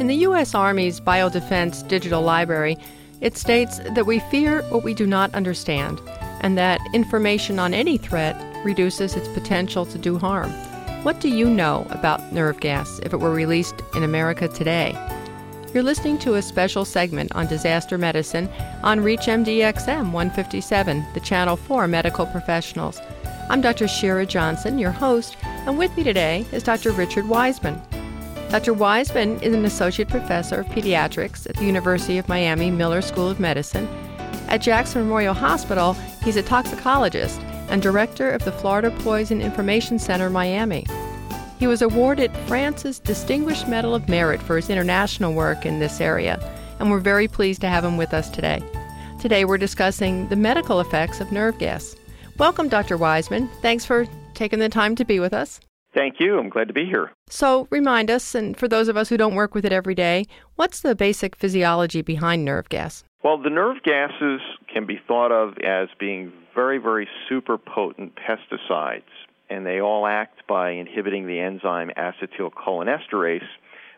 In the U.S. Army's Biodefense Digital Library, it states that we fear what we do not understand, and that information on any threat reduces its potential to do harm. What do you know about nerve gas if it were released in America today? You're listening to a special segment on disaster medicine on ReachMD-XM 157, the channel for medical professionals. I'm Dr. Shira Johnson, your host, and with me today is Dr. Richard Wiseman. Dr. Wiseman is an associate professor of pediatrics at the University of Miami Miller School of Medicine. At Jackson Memorial Hospital, he's a toxicologist and director of the Florida Poison Information Center, Miami. He was awarded France's Distinguished Medal of Merit for his international work in this area, and we're very pleased to have him with us today. Today, we're discussing the medical effects of nerve gas. Welcome, Dr. Wiseman. Thanks for taking the time to be with us. Thank you. I'm glad to be here. So, remind us, and for those of us who don't work with it every day, what's the basic physiology behind nerve gas? Well, the nerve gases can be thought of as being very, very super potent pesticides, and they all act by inhibiting the enzyme acetylcholinesterase,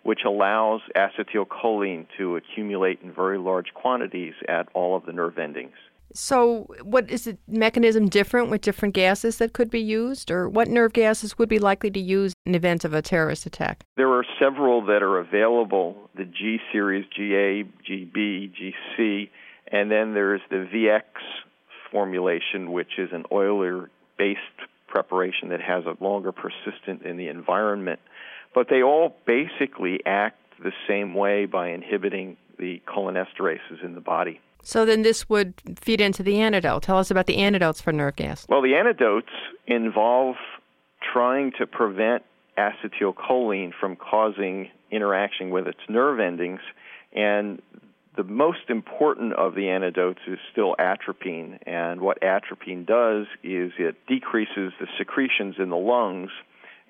which allows acetylcholine to accumulate in very large quantities at all of the nerve endings. So, what is the mechanism different with different gases that could be used, or what nerve gases would be likely to use in event of a terrorist attack? There are several that are available the G series, GA, GB, GC, and then there's the VX formulation, which is an oiler based preparation that has a longer persistent in the environment. But they all basically act the same way by inhibiting the cholinesterases in the body. So then this would feed into the antidote. Tell us about the antidotes for nerve gas. Well, the antidotes involve trying to prevent acetylcholine from causing interaction with its nerve endings. And the most important of the antidotes is still atropine. And what atropine does is it decreases the secretions in the lungs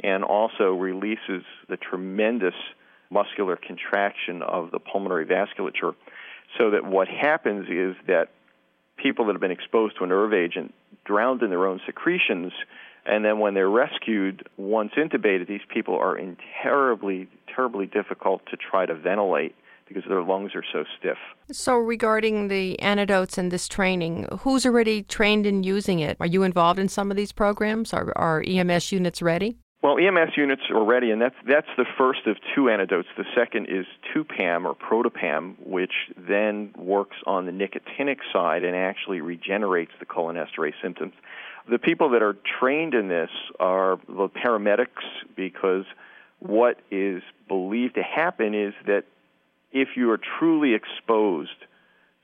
and also releases the tremendous muscular contraction of the pulmonary vasculature so that what happens is that people that have been exposed to a nerve agent drowned in their own secretions, and then when they're rescued, once intubated, these people are in terribly, terribly difficult to try to ventilate because their lungs are so stiff. So, regarding the antidotes and this training, who's already trained in using it? Are you involved in some of these programs? Are, are EMS units ready? Well, EMS units are ready, and that's that's the first of two antidotes. The second is 2-PAM or Protopam, which then works on the nicotinic side and actually regenerates the cholinesterase symptoms. The people that are trained in this are the paramedics because what is believed to happen is that if you are truly exposed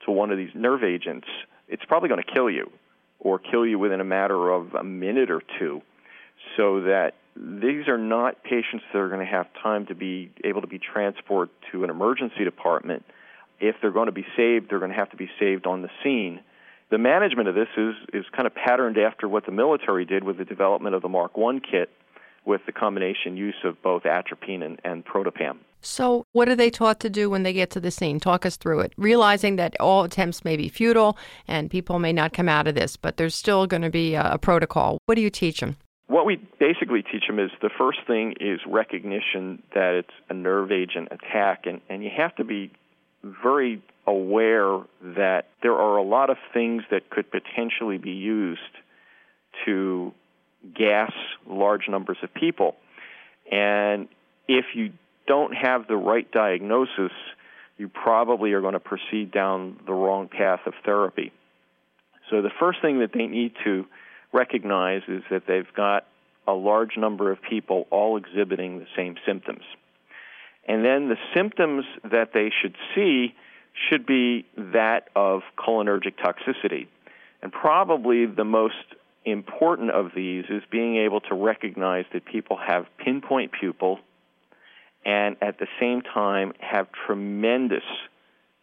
to one of these nerve agents, it's probably going to kill you or kill you within a matter of a minute or two so that these are not patients that are going to have time to be able to be transported to an emergency department. If they're going to be saved, they're going to have to be saved on the scene. The management of this is, is kind of patterned after what the military did with the development of the Mark I kit with the combination use of both atropine and, and protopam. So, what are they taught to do when they get to the scene? Talk us through it. Realizing that all attempts may be futile and people may not come out of this, but there's still going to be a, a protocol. What do you teach them? What we basically teach them is the first thing is recognition that it's a nerve agent attack, and, and you have to be very aware that there are a lot of things that could potentially be used to gas large numbers of people. And if you don't have the right diagnosis, you probably are going to proceed down the wrong path of therapy. So the first thing that they need to recognize is that they've got a large number of people all exhibiting the same symptoms. And then the symptoms that they should see should be that of cholinergic toxicity. And probably the most important of these is being able to recognize that people have pinpoint pupil and at the same time have tremendous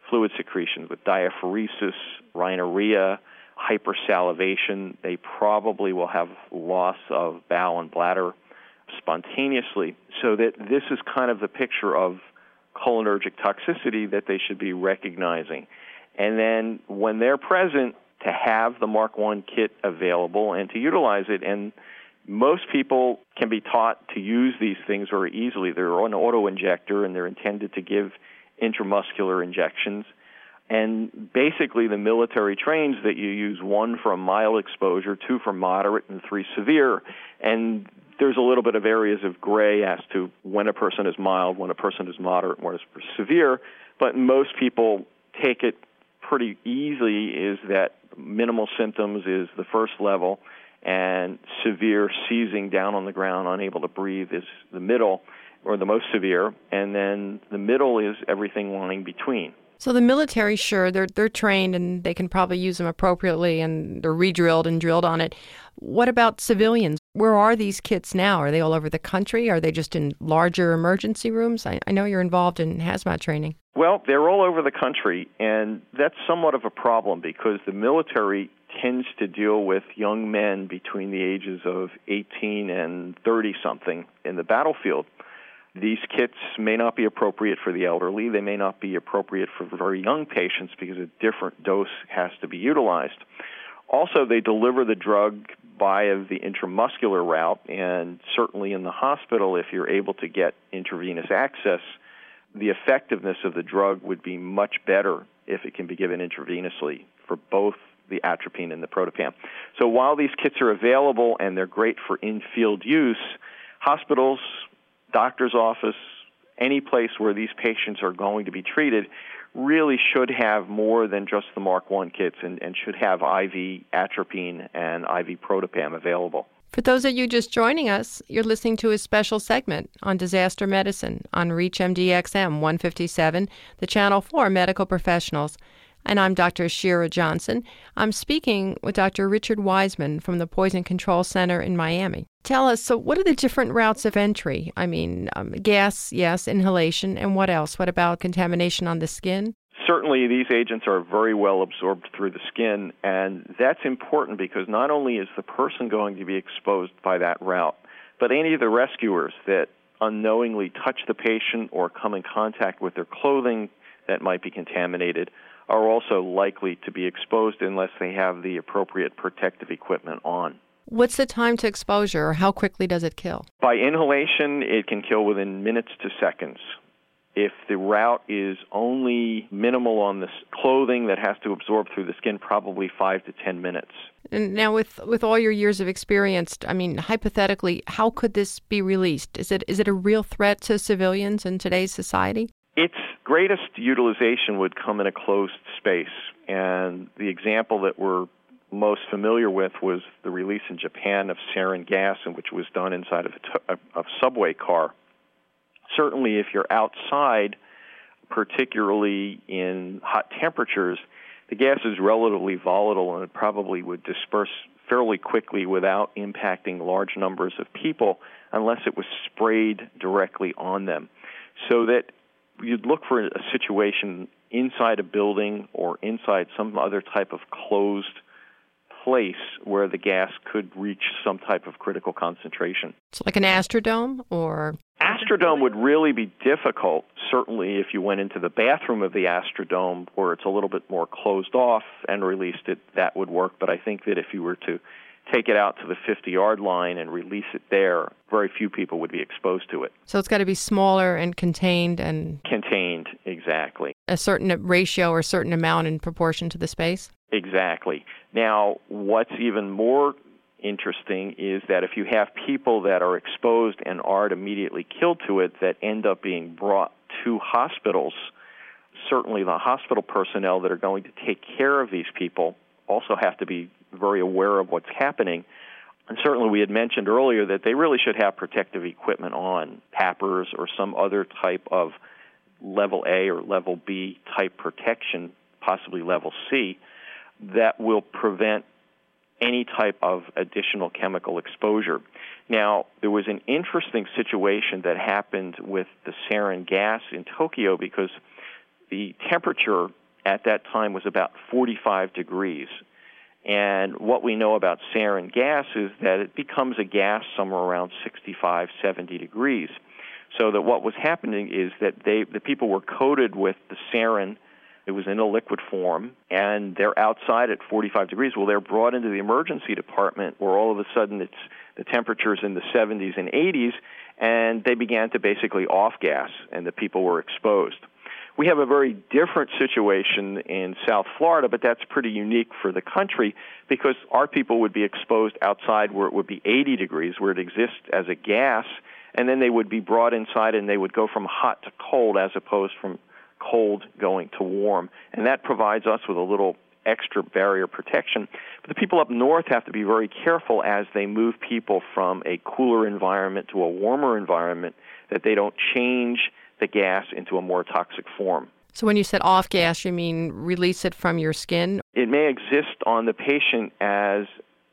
fluid secretions with diaphoresis, rhinorrhea, hypersalivation. They probably will have loss of bowel and bladder spontaneously. So that this is kind of the picture of cholinergic toxicity that they should be recognizing. And then when they're present, to have the Mark I kit available and to utilize it. And most people can be taught to use these things very easily. They're an auto injector and they're intended to give intramuscular injections. And basically, the military trains that you use one for mild exposure, two for moderate, and three severe. And there's a little bit of areas of gray as to when a person is mild, when a person is moderate, when it's severe. But most people take it pretty easily is that minimal symptoms is the first level, and severe seizing down on the ground, unable to breathe is the middle or the most severe, and then the middle is everything lying between. So the military, sure, they're they're trained and they can probably use them appropriately, and they're re-drilled and drilled on it. What about civilians? Where are these kits now? Are they all over the country? Are they just in larger emergency rooms? I, I know you're involved in hazmat training. Well, they're all over the country, and that's somewhat of a problem because the military tends to deal with young men between the ages of 18 and 30 something in the battlefield. These kits may not be appropriate for the elderly. They may not be appropriate for very young patients because a different dose has to be utilized. Also, they deliver the drug via the intramuscular route, and certainly in the hospital, if you're able to get intravenous access, the effectiveness of the drug would be much better if it can be given intravenously for both the atropine and the protopam. So while these kits are available and they're great for in-field use, hospitals, doctor's office, any place where these patients are going to be treated really should have more than just the Mark 1 kits and, and should have IV atropine and IV protopam available. For those of you just joining us, you're listening to a special segment on disaster medicine on ReachMDXM 157, the channel for medical professionals and I'm Dr. Shira Johnson. I'm speaking with Dr. Richard Wiseman from the Poison Control Center in Miami. Tell us, so what are the different routes of entry? I mean, um, gas, yes, inhalation, and what else? What about contamination on the skin? Certainly, these agents are very well absorbed through the skin, and that's important because not only is the person going to be exposed by that route, but any of the rescuers that unknowingly touch the patient or come in contact with their clothing that might be contaminated are also likely to be exposed unless they have the appropriate protective equipment on. What's the time to exposure, or how quickly does it kill? By inhalation, it can kill within minutes to seconds. If the route is only minimal on the clothing that has to absorb through the skin, probably five to ten minutes. And now, with with all your years of experience, I mean, hypothetically, how could this be released? Is it is it a real threat to civilians in today's society? Its greatest utilization would come in a closed space, and the example that we're most familiar with was the release in Japan of sarin gas, which was done inside of a subway car. Certainly, if you're outside, particularly in hot temperatures, the gas is relatively volatile and it probably would disperse fairly quickly without impacting large numbers of people unless it was sprayed directly on them. So that you'd look for a situation inside a building or inside some other type of closed place where the gas could reach some type of critical concentration. So like an astrodome or Astrodome would really be difficult, certainly if you went into the bathroom of the Astrodome where it's a little bit more closed off and released it, that would work. But I think that if you were to take it out to the 50 yard line and release it there, very few people would be exposed to it. So it's got to be smaller and contained and. Contained, exactly. A certain ratio or certain amount in proportion to the space? Exactly. Now, what's even more interesting is that if you have people that are exposed and aren't immediately killed to it that end up being brought to hospitals, certainly the hospital personnel that are going to take care of these people also have to be very aware of what's happening. And certainly, we had mentioned earlier that they really should have protective equipment on, PAPRs or some other type of level A or level B type protection, possibly level C, that will prevent any type of additional chemical exposure. Now, there was an interesting situation that happened with the sarin gas in Tokyo because the temperature at that time was about 45 degrees. And what we know about sarin gas is that it becomes a gas somewhere around 65, 70 degrees. So that what was happening is that they, the people were coated with the sarin. It was in a liquid form, and they're outside at 45 degrees. Well, they're brought into the emergency department, where all of a sudden it's the temperatures in the 70s and 80s, and they began to basically off gas, and the people were exposed. We have a very different situation in South Florida, but that's pretty unique for the country because our people would be exposed outside where it would be 80 degrees, where it exists as a gas, and then they would be brought inside and they would go from hot to cold as opposed from cold going to warm. And that provides us with a little extra barrier protection. But the people up north have to be very careful as they move people from a cooler environment to a warmer environment that they don't change the gas into a more toxic form. So, when you said off gas, you mean release it from your skin? It may exist on the patient as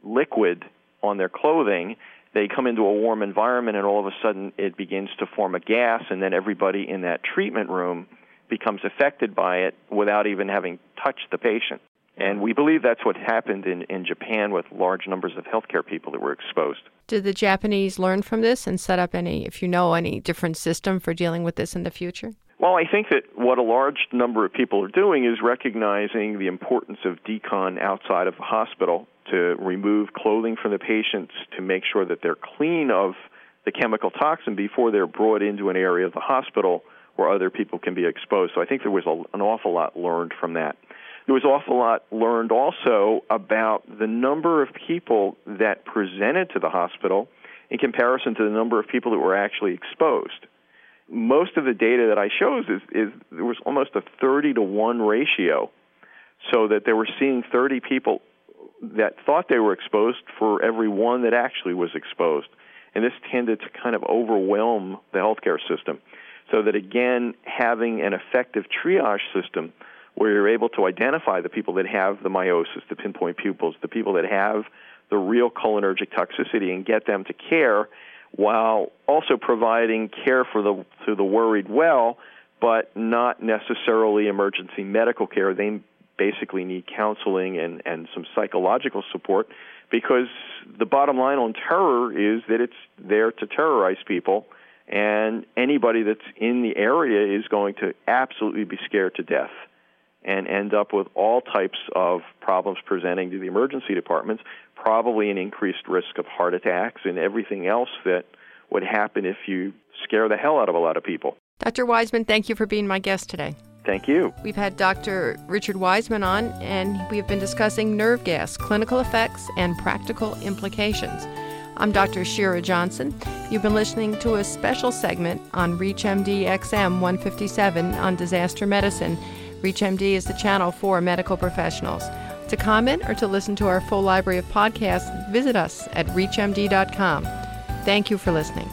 liquid on their clothing. They come into a warm environment, and all of a sudden it begins to form a gas, and then everybody in that treatment room becomes affected by it without even having touched the patient. And we believe that's what happened in, in Japan with large numbers of healthcare people that were exposed. Did the Japanese learn from this and set up any, if you know, any different system for dealing with this in the future? Well, I think that what a large number of people are doing is recognizing the importance of decon outside of the hospital to remove clothing from the patients to make sure that they're clean of the chemical toxin before they're brought into an area of the hospital where other people can be exposed. So I think there was a, an awful lot learned from that. There was an awful lot learned also about the number of people that presented to the hospital in comparison to the number of people that were actually exposed. Most of the data that I shows is, is there was almost a 30 to 1 ratio, so that they were seeing 30 people that thought they were exposed for every one that actually was exposed. And this tended to kind of overwhelm the healthcare system. So that again, having an effective triage system where you're able to identify the people that have the miosis, the pinpoint pupils, the people that have the real cholinergic toxicity, and get them to care, while also providing care for the to the worried well, but not necessarily emergency medical care. They basically need counseling and, and some psychological support because the bottom line on terror is that it's there to terrorize people and anybody that's in the area is going to absolutely be scared to death and end up with all types of problems presenting to the emergency departments, probably an increased risk of heart attacks and everything else that would happen if you scare the hell out of a lot of people. Dr. Wiseman, thank you for being my guest today. Thank you. We've had Dr. Richard Wiseman on, and we have been discussing nerve gas, clinical effects, and practical implications. I'm Dr. Shira Johnson. You've been listening to a special segment on ReachMD XM 157 on disaster medicine ReachMD is the channel for medical professionals. To comment or to listen to our full library of podcasts, visit us at reachmd.com. Thank you for listening.